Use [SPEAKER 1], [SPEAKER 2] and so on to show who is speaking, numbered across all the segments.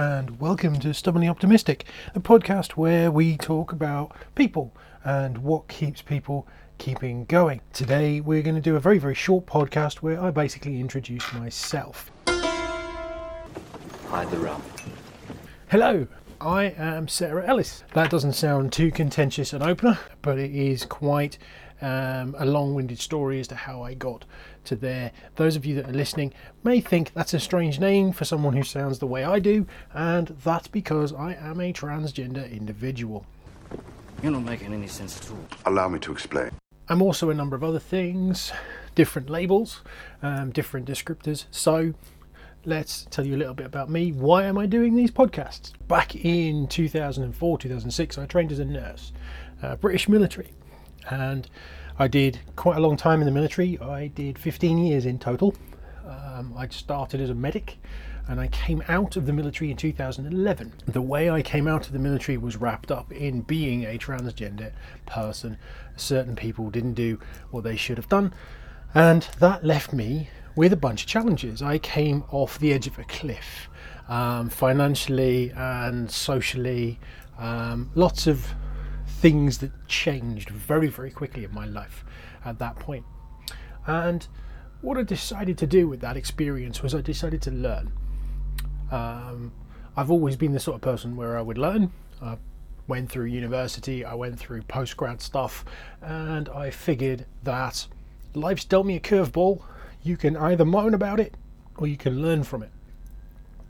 [SPEAKER 1] And welcome to Stubbornly Optimistic, a podcast where we talk about people and what keeps people keeping going. Today, we're going to do a very, very short podcast where I basically introduce myself.
[SPEAKER 2] Hide the rum.
[SPEAKER 1] Hello, I am Sarah Ellis. That doesn't sound too contentious an opener, but it is quite um, a long winded story as to how I got to there. Those of you that are listening may think that's a strange name for someone who sounds the way I do, and that's because I am a transgender individual.
[SPEAKER 2] You're not making any sense at all.
[SPEAKER 3] Allow me to explain.
[SPEAKER 1] I'm also a number of other things, different labels, um, different descriptors. So let's tell you a little bit about me. Why am I doing these podcasts? Back in 2004, 2006, I trained as a nurse, uh, British military, and I did quite a long time in the military. I did 15 years in total. Um, I started as a medic and I came out of the military in 2011. The way I came out of the military was wrapped up in being a transgender person. Certain people didn't do what they should have done, and that left me with a bunch of challenges. I came off the edge of a cliff um, financially and socially. Um, lots of things that changed very, very quickly in my life at that point. And what I decided to do with that experience was I decided to learn. Um, I've always been the sort of person where I would learn. I went through university, I went through postgrad stuff, and I figured that life's dealt me a curveball. You can either moan about it or you can learn from it.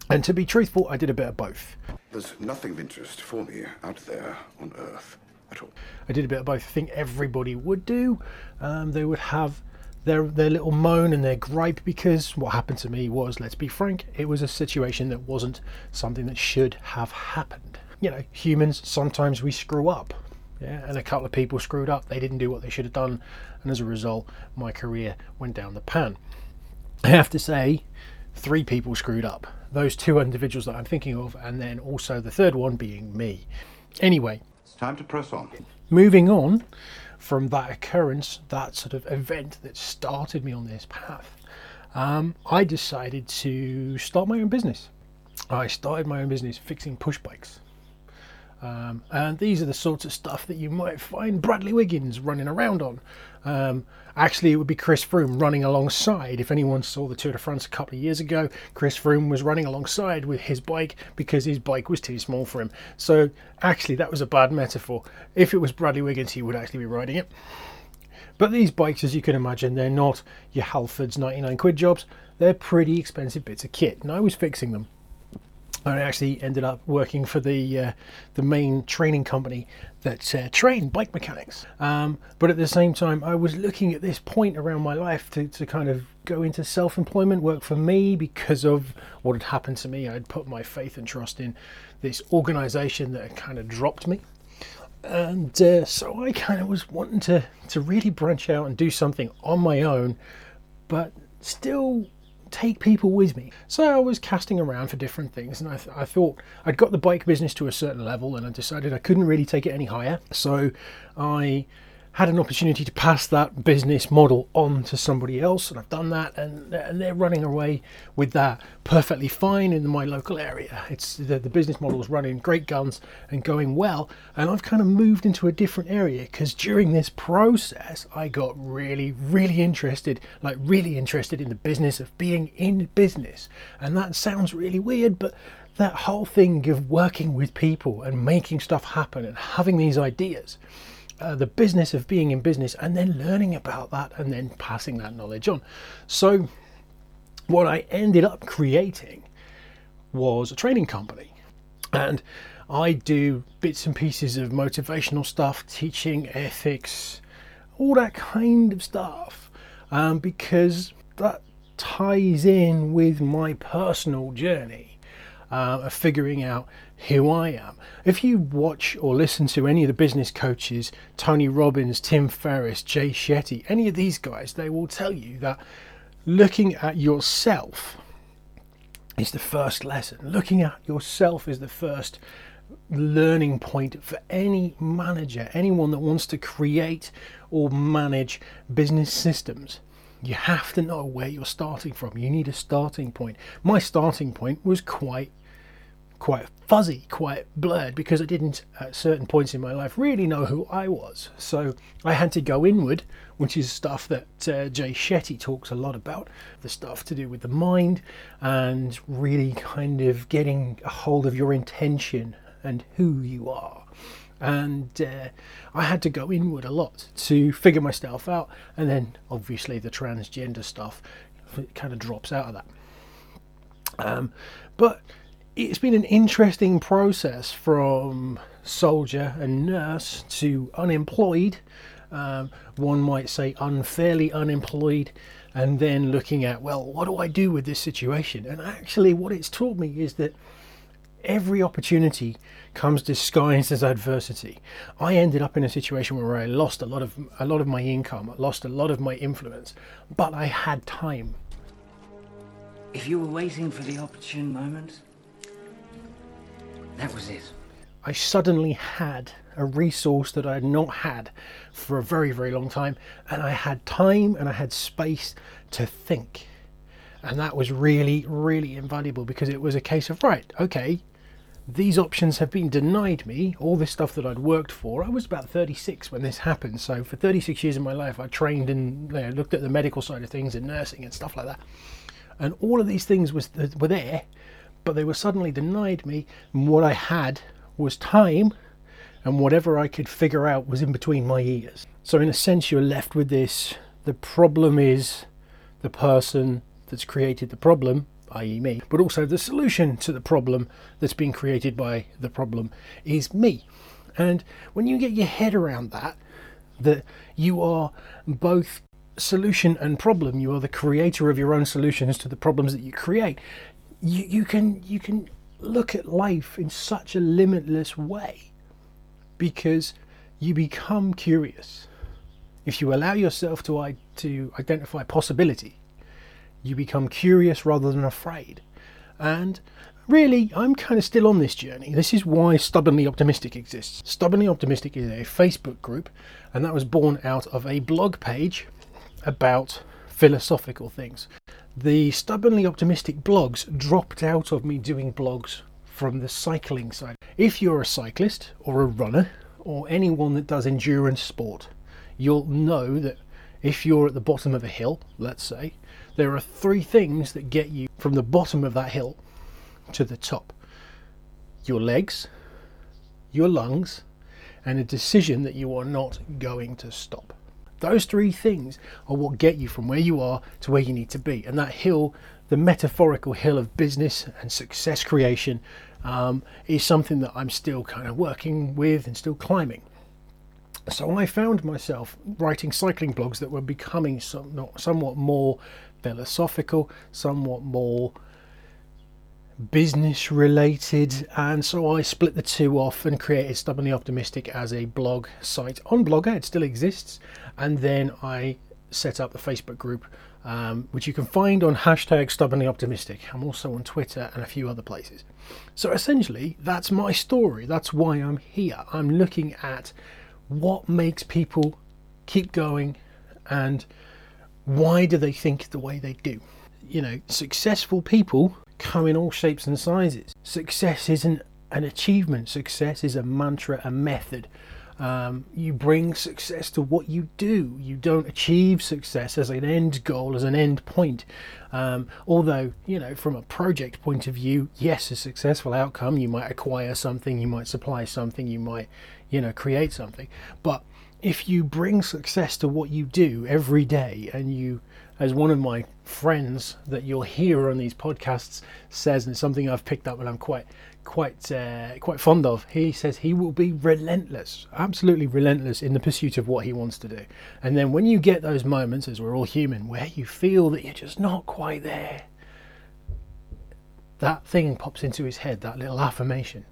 [SPEAKER 1] And to be truthful, I did a bit of both.
[SPEAKER 3] There's nothing of interest for me out there on Earth at all.
[SPEAKER 1] I did a bit of both. I think everybody would do. Um, they would have their their little moan and their gripe because what happened to me was, let's be frank, it was a situation that wasn't something that should have happened. You know, humans sometimes we screw up. Yeah, and a couple of people screwed up. They didn't do what they should have done, and as a result, my career went down the pan. I have to say, three people screwed up. Those two individuals that I'm thinking of, and then also the third one being me. Anyway,
[SPEAKER 3] It's time to press on.
[SPEAKER 1] moving on from that occurrence, that sort of event that started me on this path, um, I decided to start my own business. I started my own business fixing push bikes. Um, and these are the sorts of stuff that you might find Bradley Wiggins running around on. Um, actually, it would be Chris Froome running alongside. If anyone saw the Tour de France a couple of years ago, Chris Froome was running alongside with his bike because his bike was too small for him. So, actually, that was a bad metaphor. If it was Bradley Wiggins, he would actually be riding it. But these bikes, as you can imagine, they're not your Halfords 99 quid jobs. They're pretty expensive bits of kit, and I was fixing them. I actually ended up working for the uh, the main training company that uh, trained bike mechanics. Um, but at the same time, I was looking at this point around my life to, to kind of go into self-employment, work for me because of what had happened to me. I'd put my faith and trust in this organisation that had kind of dropped me. And uh, so I kind of was wanting to, to really branch out and do something on my own, but still take people with me. So I was casting around for different things, and I, th- I thought I'd got the bike business to a certain level, and I decided I couldn't really take it any higher. So I had an opportunity to pass that business model on to somebody else, and I've done that, and, and they're running away with that perfectly fine in my local area. It's the, the business model is running great guns and going well, and I've kind of moved into a different area because during this process, I got really, really interested, like really interested in the business of being in business, and that sounds really weird, but that whole thing of working with people and making stuff happen and having these ideas uh, the business of being in business and then learning about that and then passing that knowledge on. So, what I ended up creating was a training company. And I do bits and pieces of motivational stuff, teaching ethics, all that kind of stuff, um, because that ties in with my personal journey uh, of figuring out who I am. If you watch or listen to any of the business coaches, Tony Robbins, Tim Ferriss, Jay Shetty, any of these guys, they will tell you that looking at yourself is the first lesson. Looking at yourself is the first learning point for any manager, anyone that wants to create or manage business systems. You have to know where you're starting from. You need a starting point. My starting point was quite quite fuzzy, quite blurred, because I didn't, at certain points in my life, really know who I was. So I had to go inward, which is stuff that uh, Jay Shetty talks a lot about the stuff to do with the mind and really kind of getting a hold of your intention and who you are. And uh, I had to go inward a lot to figure myself out, and then obviously the transgender stuff kind of drops out of that. Um, but it's been an interesting process from soldier and nurse to unemployed. Um, one might say unfairly unemployed, and then looking at, well, what do I do with this situation? And actually, what it's taught me is that every opportunity comes disguised as adversity. I ended up in a situation where I lost a lot of a lot of my income, lost a lot of my influence, but I had time.
[SPEAKER 2] If you were waiting for the opportune moment, that was it.
[SPEAKER 1] I suddenly had a resource that I had not had for a very, very long time, and I had time and I had space to think. And that was really, really invaluable because it was a case of, right, okay, these options have been denied me. All this stuff that I'd worked for. I was about 36 when this happened. So for 36 years of my life, I trained and you know, looked at the medical side of things and nursing and stuff like that. And all of these things was were there, but they were suddenly denied me. And what I had was time, and whatever I could figure out was in between my ears. So in a sense, you're left with this. The problem is the person that's created the problem i.e., me, but also the solution to the problem that's been created by the problem is me. And when you get your head around that, that you are both solution and problem, you are the creator of your own solutions to the problems that you create, you, you can you can look at life in such a limitless way because you become curious. If you allow yourself to, to identify possibility, you become curious rather than afraid. And really, I'm kind of still on this journey. This is why Stubbornly Optimistic exists. Stubbornly Optimistic is a Facebook group, and that was born out of a blog page about philosophical things. The Stubbornly Optimistic blogs dropped out of me doing blogs from the cycling side. If you're a cyclist or a runner or anyone that does endurance sport, you'll know that if you're at the bottom of a hill, let's say, there are three things that get you from the bottom of that hill to the top your legs, your lungs, and a decision that you are not going to stop. Those three things are what get you from where you are to where you need to be. And that hill, the metaphorical hill of business and success creation, um, is something that I'm still kind of working with and still climbing. So I found myself writing cycling blogs that were becoming some, somewhat more philosophical, somewhat more business related, and so I split the two off and created Stubbornly Optimistic as a blog site on Blogger. It still exists, and then I set up the Facebook group, um, which you can find on hashtag Stubbornly Optimistic. I'm also on Twitter and a few other places. So essentially, that's my story. That's why I'm here. I'm looking at what makes people keep going and why do they think the way they do? You know, successful people come in all shapes and sizes. Success isn't an achievement, success is a mantra, a method. Um, you bring success to what you do. You don't achieve success as an end goal, as an end point. Um, although, you know, from a project point of view, yes, a successful outcome, you might acquire something, you might supply something, you might, you know, create something. But if you bring success to what you do every day and you as one of my friends that you'll hear on these podcasts says and it's something I've picked up and I'm quite quite uh, quite fond of he says he will be relentless absolutely relentless in the pursuit of what he wants to do and then when you get those moments as we're all human where you feel that you're just not quite there that thing pops into his head that little affirmation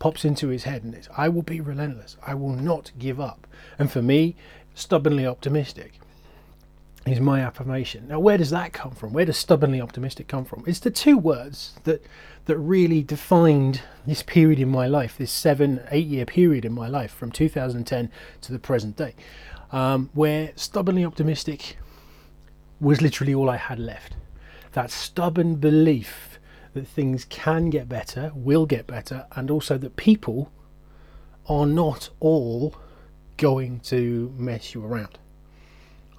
[SPEAKER 1] pops into his head and it's I will be relentless. I will not give up. And for me, stubbornly optimistic is my affirmation. Now where does that come from? Where does stubbornly optimistic come from? It's the two words that that really defined this period in my life, this seven, eight year period in my life from 2010 to the present day, um, where stubbornly optimistic was literally all I had left. That stubborn belief that things can get better, will get better, and also that people are not all going to mess you around.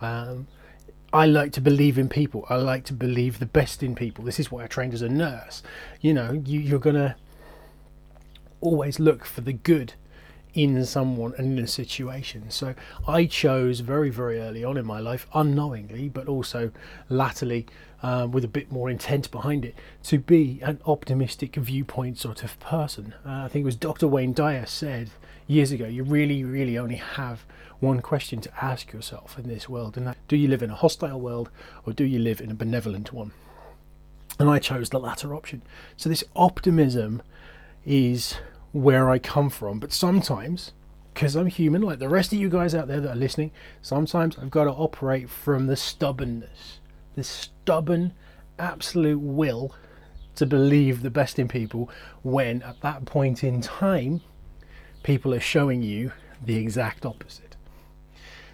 [SPEAKER 1] Um, I like to believe in people. I like to believe the best in people. This is why I trained as a nurse. You know, you, you're going to always look for the good in someone and in a situation. So I chose very, very early on in my life, unknowingly, but also latterly um, with a bit more intent behind it, to be an optimistic viewpoint sort of person. Uh, I think it was Dr. Wayne Dyer said years ago, you really, really only have one question to ask yourself in this world, and that do you live in a hostile world or do you live in a benevolent one? And I chose the latter option. So this optimism is where I come from. But sometimes, because I'm human, like the rest of you guys out there that are listening, sometimes I've got to operate from the stubbornness, the stubborn, absolute will to believe the best in people when at that point in time, people are showing you the exact opposite.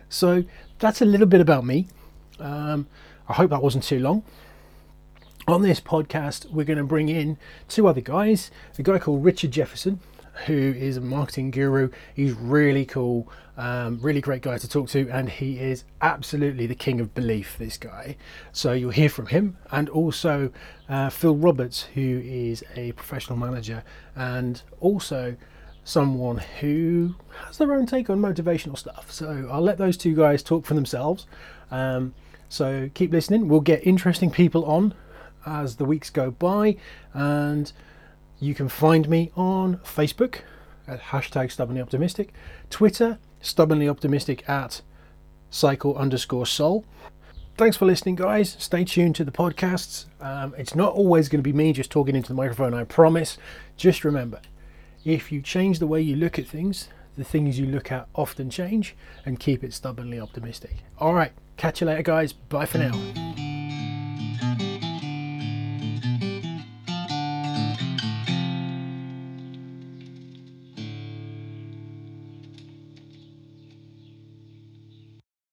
[SPEAKER 1] So that's a little bit about me. Um, I hope that wasn't too long on this podcast, we're going to bring in two other guys. A guy called Richard Jefferson, who is a marketing guru. He's really cool, um, really great guy to talk to, and he is absolutely the king of belief. This guy. So you'll hear from him, and also uh, Phil Roberts, who is a professional manager and also someone who has their own take on motivational stuff. So I'll let those two guys talk for themselves. Um, so keep listening. We'll get interesting people on as the weeks go by. And you can find me on Facebook at hashtag stubbornly optimistic, Twitter, stubbornly optimistic at cycle underscore soul. Thanks for listening, guys. Stay tuned to the podcasts. Um, it's not always going to be me just talking into the microphone, I promise. Just remember if you change the way you look at things, the things you look at often change, and keep it stubbornly optimistic. All right, catch you later, guys. Bye for now.